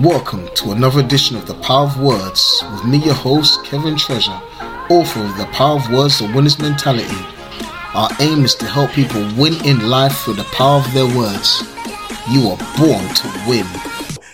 Welcome to another edition of The Power of Words with me, your host, Kevin Treasure, author of The Power of Words, The Winner's Mentality. Our aim is to help people win in life through the power of their words. You are born to win.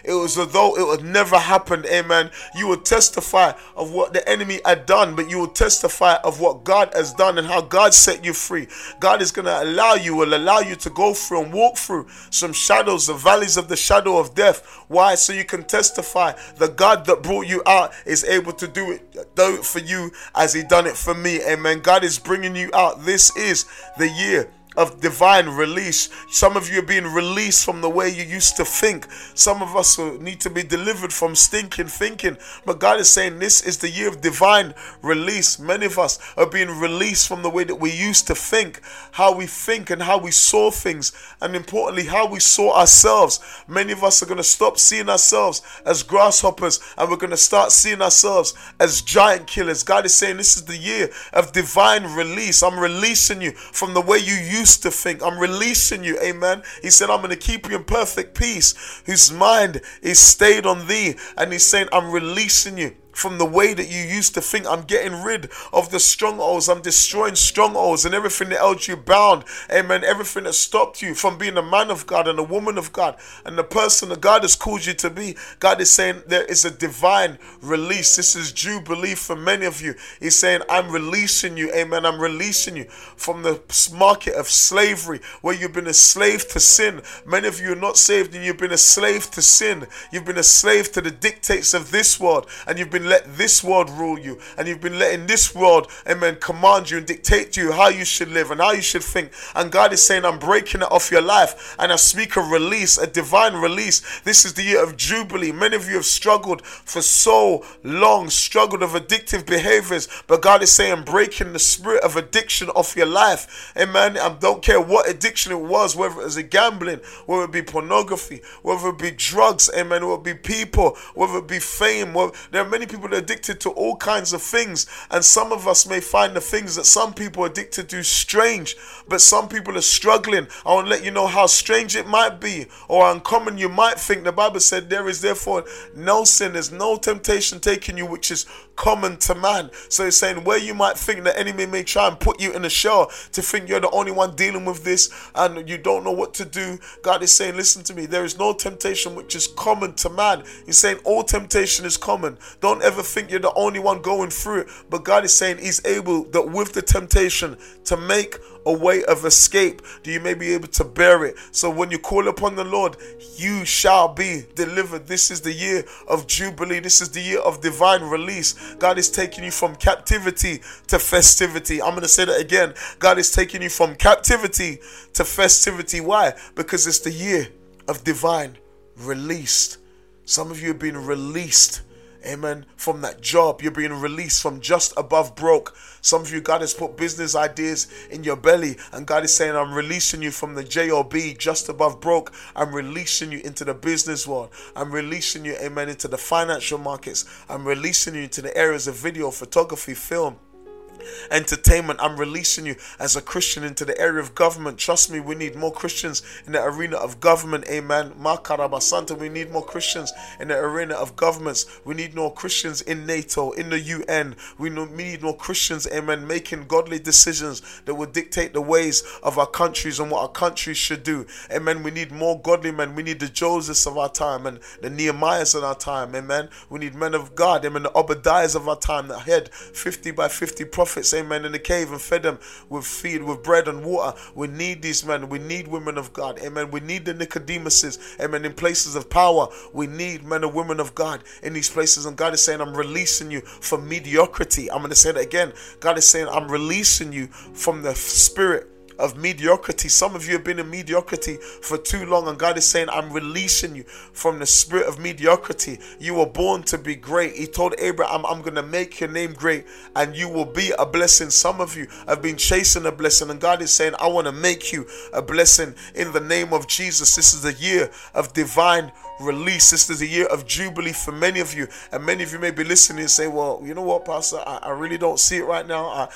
It was as though it would never happen. Amen. You will testify of what the enemy had done, but you will testify of what God has done and how God set you free. God is going to allow you, will allow you to go through and walk through some shadows, the valleys of the shadow of death. Why? So you can testify the God that brought you out is able to do it, do it for you as He done it for me. Amen. God is bringing you out. This is the year of divine release. Some of you are being released from the way you used to think. Some of us need to be delivered from stinking thinking. But God is saying this is the year of divine release. Many of us are being released from the way that we used to think, how we think and how we saw things, and importantly, how we saw ourselves. Many of us are going to stop seeing ourselves as grasshoppers and we're going to start seeing ourselves as giant killers. God is saying this is the year of divine release. I'm releasing you from the way you used to think. I'm releasing you. Amen. He said, I'm going to keep you in perfect peace, whose mind is stayed on thee. And he's saying, I'm releasing you from the way that you used to think. I'm getting rid of the strongholds. I'm destroying strongholds and everything that held you bound. Amen. Everything that stopped you from being a man of God and a woman of God and the person that God has called you to be. God is saying there is a divine release. This is Jubilee for many of you. He's saying, I'm releasing you. Amen. I'm releasing you from the market of slavery where you've been a slave to sin. Many of you are not saved and you've been a slave to sin. You've been a slave to the dictates of this world and you've been let this world rule you, and you've been letting this world, amen, command you and dictate to you how you should live and how you should think. And God is saying, I'm breaking it off your life, and I speak a release, a divine release. This is the year of Jubilee. Many of you have struggled for so long, struggled of addictive behaviors, but God is saying, breaking the spirit of addiction off your life. Amen. I don't care what addiction it was, whether it was a gambling, whether it be pornography, whether it be drugs, amen, whether it be people, whether it be fame. Whether, there are many people people are addicted to all kinds of things, and some of us may find the things that some people are addicted to strange, but some people are struggling. I want to let you know how strange it might be or uncommon you might think. The Bible said, There is therefore no sin, there's no temptation taking you which is common to man. So he's saying, Where you might think the enemy may try and put you in a shell to think you're the only one dealing with this and you don't know what to do, God is saying, Listen to me, there is no temptation which is common to man. He's saying, All temptation is common. Don't ever think you're the only one going through it. But God is saying He's able that with the temptation to make a way of escape that you may be able to bear it. So when you call upon the Lord, you shall be delivered. This is the year of Jubilee. This is the year of divine release. God is taking you from captivity to festivity. I'm going to say that again. God is taking you from captivity to festivity. Why? Because it's the year of divine release. Some of you have been released Amen. From that job, you're being released from just above broke. Some of you, God has put business ideas in your belly, and God is saying, I'm releasing you from the JOB, just above broke. I'm releasing you into the business world. I'm releasing you, amen, into the financial markets. I'm releasing you into the areas of video, photography, film entertainment. I'm releasing you as a Christian into the area of government. Trust me, we need more Christians in the arena of government. Amen. Santa, we need more Christians in the arena of governments. We need more Christians in NATO, in the UN. We need more Christians, amen, making godly decisions that will dictate the ways of our countries and what our countries should do. Amen. We need more godly men. We need the Josephs of our time and the Nehemiahs of our time. Amen. We need men of God. Amen. The Obadiahs of our time that had 50 by 50 prophets prophets, amen, in the cave and fed them with feed, with bread and water. We need these men. We need women of God, amen. We need the Nicodemuses, amen, in places of power. We need men and women of God in these places. And God is saying, I'm releasing you from mediocrity. I'm going to say that again. God is saying, I'm releasing you from the spirit of mediocrity. Some of you have been in mediocrity for too long, and God is saying, I'm releasing you from the spirit of mediocrity. You were born to be great. He told Abraham, I'm going to make your name great, and you will be a blessing. Some of you have been chasing a blessing, and God is saying, I want to make you a blessing in the name of Jesus. This is the year of divine release. This is a year of jubilee for many of you, and many of you may be listening and say, "Well, you know what, Pastor? I, I really don't see it right now. I,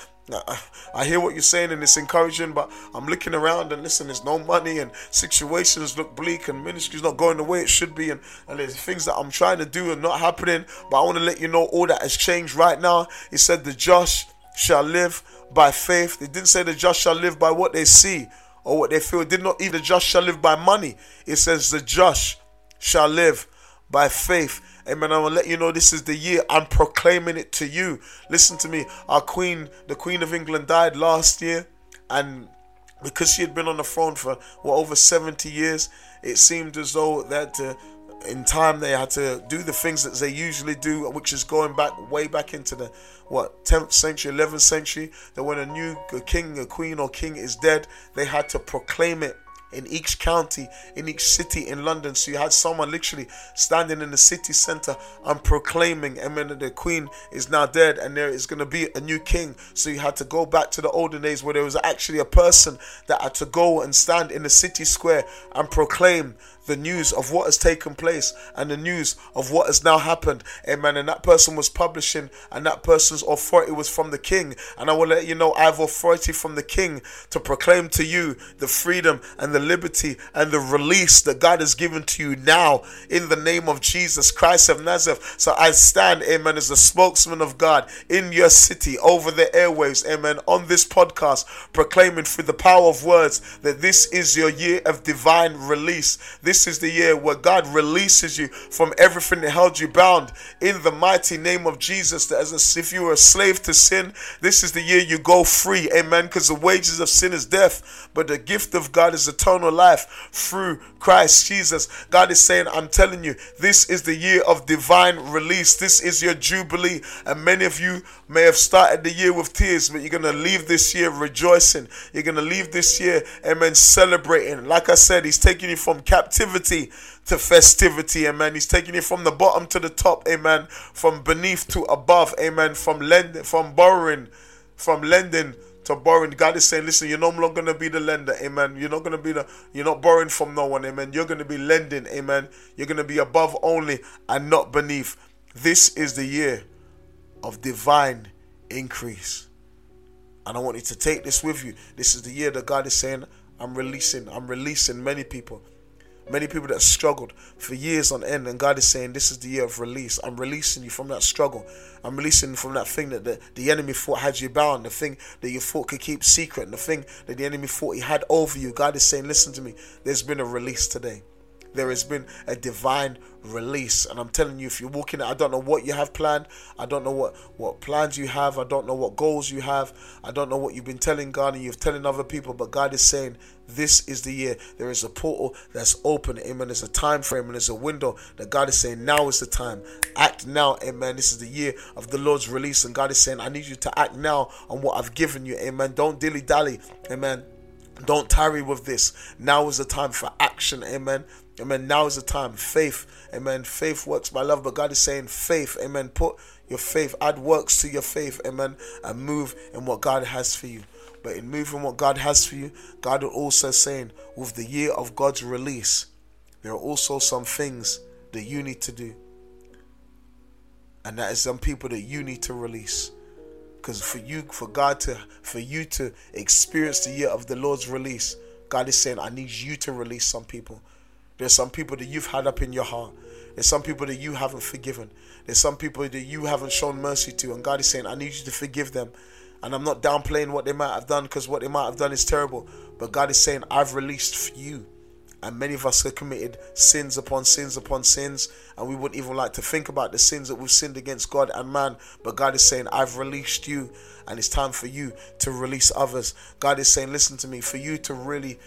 I hear what you're saying and it's encouraging, but I'm looking around and listen, there's no money and situations look bleak and ministry's not going the way it should be, and, and there's things that I'm trying to do and not happening. But I want to let you know all that has changed right now. He said, The just shall live by faith. It didn't say the just shall live by what they see or what they feel. It did not even the just shall live by money. It says the just shall live by faith. Amen. I want to let you know this is the year I'm proclaiming it to you. Listen to me. Our Queen, the Queen of England, died last year, and because she had been on the throne for what over 70 years, it seemed as though that uh, in time they had to do the things that they usually do, which is going back way back into the what 10th century, 11th century. That when a new king, a queen, or king is dead, they had to proclaim it in each county, in each city in London. So you had someone literally standing in the city center and proclaiming, Amen, the Queen is now dead and there is going to be a new king. So you had to go back to the olden days where there was actually a person that had to go and stand in the city square and proclaim the news of what has taken place and the news of what has now happened. Amen. And that person was publishing, and that person's authority was from the king. And I will let you know I have authority from the king to proclaim to you the freedom and the liberty and the release that God has given to you now in the name of Jesus Christ of Nazareth. So I stand, amen, as a spokesman of God in your city over the airwaves, amen, on this podcast, proclaiming through the power of words that this is your year of divine release. This this is the year where God releases you from everything that held you bound in the mighty name of Jesus. That as if you were a slave to sin, this is the year you go free. Amen. Because the wages of sin is death, but the gift of God is eternal life through Christ Jesus. God is saying, I'm telling you, this is the year of divine release. This is your jubilee. And many of you may have started the year with tears, but you're going to leave this year rejoicing. You're going to leave this year, amen, celebrating. Like I said, He's taking you from captivity to festivity, amen. He's taking you from the bottom to the top, amen. From beneath to above, amen. From lending, from borrowing, from lending to borrowing. God is saying, listen, you're no longer gonna be the lender, amen. You're not gonna be the you're not borrowing from no one, amen. You're gonna be lending, amen. You're gonna be above only and not beneath. This is the year of divine increase. And I want you to take this with you. This is the year that God is saying, I'm releasing, I'm releasing many people. Many people that struggled for years on end, and God is saying, This is the year of release. I'm releasing you from that struggle. I'm releasing from that thing that the, the enemy thought had you bound, the thing that you thought could keep secret, and the thing that the enemy thought he had over you. God is saying, Listen to me, there's been a release today. There has been a divine release. And I'm telling you, if you're walking, I don't know what you have planned. I don't know what, what plans you have. I don't know what goals you have. I don't know what you've been telling God and you've telling other people. But God is saying, this is the year. There is a portal that's open. Amen. There's a time frame and there's a window that God is saying, now is the time. Act now. Amen. This is the year of the Lord's release. And God is saying, I need you to act now on what I've given you. Amen. Don't dilly dally. Amen. Don't tarry with this. Now is the time for action. Amen. Amen. Now is the time. Faith. Amen. Faith works by love, but God is saying faith. Amen. Put your faith, add works to your faith. Amen. And move in what God has for you. But in moving what God has for you, God is also saying, with the year of God's release, there are also some things that you need to do. And that is some people that you need to release. Because for you, for God to, for you to experience the year of the Lord's release, God is saying, I need you to release some people. There's some people that you've had up in your heart. There's some people that you haven't forgiven. There's some people that you haven't shown mercy to. And God is saying, I need you to forgive them. And I'm not downplaying what they might have done because what they might have done is terrible. But God is saying, I've released you. And many of us have committed sins upon sins upon sins. And we wouldn't even like to think about the sins that we've sinned against God and man. But God is saying, I've released you. And it's time for you to release others. God is saying, listen to me, for you to really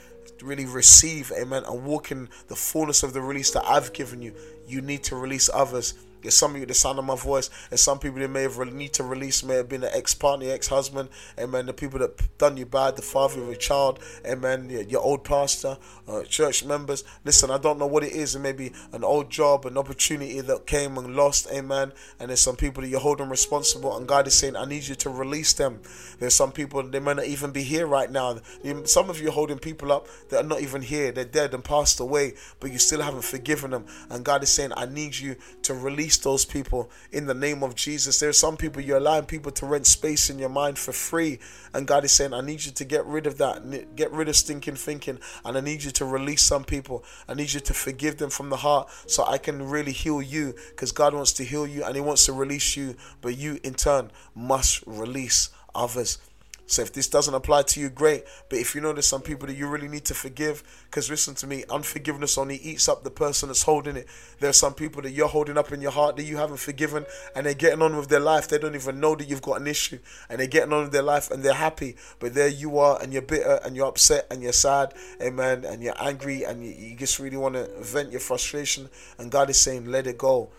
really receive, amen, and walk in the fullness of the release that I've given you, you need to release others. Some of you, the sound of my voice, and some people that may have need to release may have been an ex-partner, ex-husband, amen. The people that done you bad, the father of your child, amen. Your, your old pastor, uh, church members. Listen, I don't know what it is. It may be an old job, an opportunity that came and lost, amen. And there's some people that you're holding responsible, and God is saying, I need you to release them. There's some people they may not even be here right now. Some of you holding people up that are not even here. They're dead and passed away, but you still haven't forgiven them. And God is saying, I need you to release release those people in the name of Jesus. There are some people you're allowing people to rent space in your mind for free, and God is saying, I need you to get rid of that, get rid of stinking thinking, and I need you to release some people. I need you to forgive them from the heart so I can really heal you because God wants to heal you and He wants to release you, but you in turn must release others. So if this doesn't apply to you, great. But if you know there's some people that you really need to forgive, because listen to me, unforgiveness only eats up the person that's holding it. There are some people that you're holding up in your heart that you haven't forgiven, and they're getting on with their life. They don't even know that you've got an issue, and they're getting on with their life, and they're happy. But there you are, and you're bitter, and you're upset, and you're sad, amen, and you're angry, and you, you just really want to vent your frustration. And God is saying, let it go.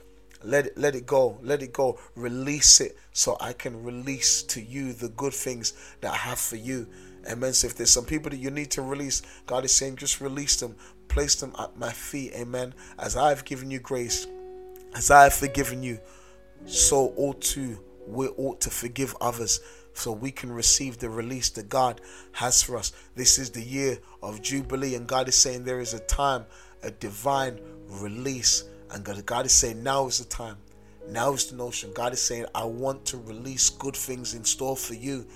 Let it, let it go. Let it go. Release it so I can release to you the good things that I have for you. Amen. So if there's some people that you need to release, God is saying just release them. Place them at my feet. Amen. As I have given you grace, as I have forgiven you, so ought to we ought to forgive others so we can receive the release that God has for us. This is the year of Jubilee, and God is saying there is a time, a divine release and God is saying, now is the time. Now is the notion. God is saying, I want to release good things in store for you.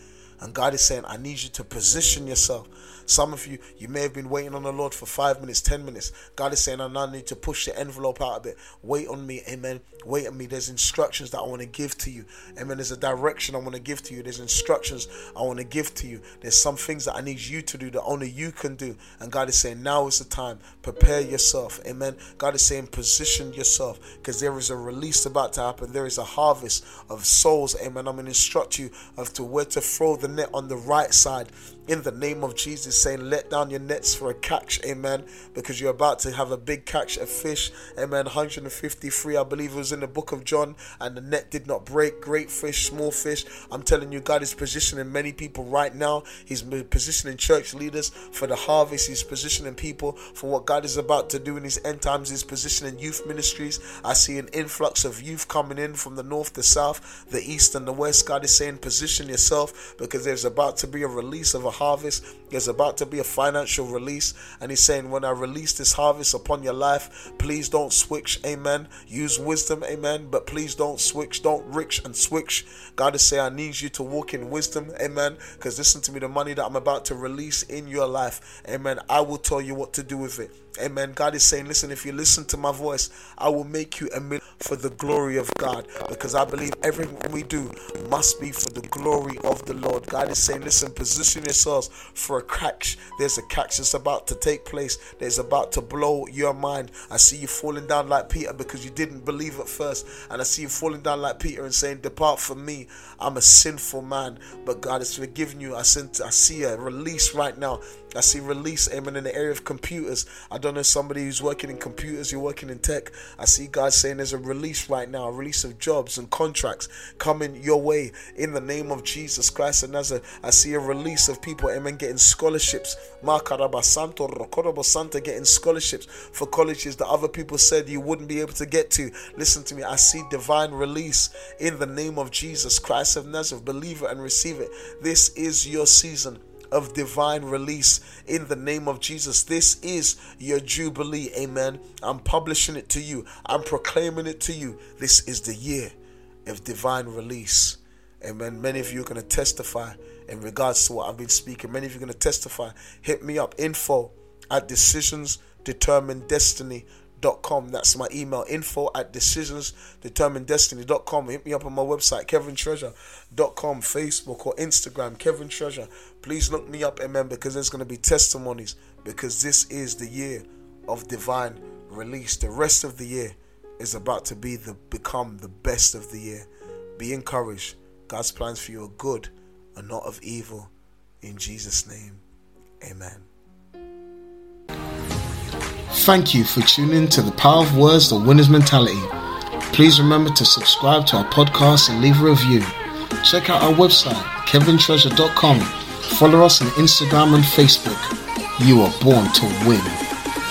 And God is saying, I need you to position yourself. Some of you, you may have been waiting on the Lord for five minutes, ten minutes. God is saying, I now need to push the envelope out a bit. Wait on me, amen. Wait on me. There's instructions that I want to give to you. Amen. There's a direction I want to give to you. There's instructions I want to give to you. There's some things that I need you to do that only you can do. And God is saying, now is the time. Prepare yourself. Amen. God is saying, position yourself because there is a release about to happen. There is a harvest of souls. Amen. I'm going to instruct you as to where to throw the net on the right side in the name of Jesus, saying, Let down your nets for a catch, amen. Because you're about to have a big catch of fish, amen. 153, I believe it was in the book of John, and the net did not break. Great fish, small fish. I'm telling you, God is positioning many people right now. He's positioning church leaders for the harvest, He's positioning people for what God is about to do in His end times. He's positioning youth ministries. I see an influx of youth coming in from the north, the south, the east, and the west. God is saying, Position yourself because there's about to be a release of a harvest. There's about to be a financial release. And he's saying, When I release this harvest upon your life, please don't switch. Amen. Use wisdom. Amen. But please don't switch. Don't rich and switch. God is saying, I need you to walk in wisdom. Amen. Because listen to me, the money that I'm about to release in your life. Amen. I will tell you what to do with it. Amen. God is saying, listen, if you listen to my voice, I will make you a million for the glory of God. Because I believe everything we do must be for the glory of the Lord. God is saying, listen, position yourselves for a catch. There's a catch that's about to take place. There's about to blow your mind. I see you falling down like Peter because you didn't believe at first. And I see you falling down like Peter and saying, Depart from me. I'm a sinful man. But God has forgiven you. I see a release right now I see release, amen, in the area of computers. I don't know somebody who's working in computers, you're working in tech. I see God saying there's a release right now, a release of jobs and contracts coming your way in the name of Jesus Christ. And as a, I see a release of people, amen, getting scholarships. Santo, Santa getting scholarships for colleges that other people said you wouldn't be able to get to. Listen to me, I see divine release in the name of Jesus Christ of Nazareth. Believe it and receive it. This is your season of divine release in the name of Jesus. This is your Jubilee. Amen. I'm publishing it to you, I'm proclaiming it to you. This is the year of divine release. Amen. Many of you are going to testify in regards to what I've been speaking. Many of you are going to testify. Hit me up info at decisions determine destiny com. That's my email info at decisionsdeterminedestiny.com. Hit me up on my website, kevintreasure.com, Facebook or Instagram, Kevin Treasure. Please look me up, amen, because there's going to be testimonies because this is the year of divine release. The rest of the year is about to be the become the best of the year. Be encouraged. God's plans for you are good and not of evil. In Jesus' name, amen. Thank you for tuning to the Power of Words, the Winner's Mentality. Please remember to subscribe to our podcast and leave a review. Check out our website, kevintreasure.com. Follow us on Instagram and Facebook. You are born to win.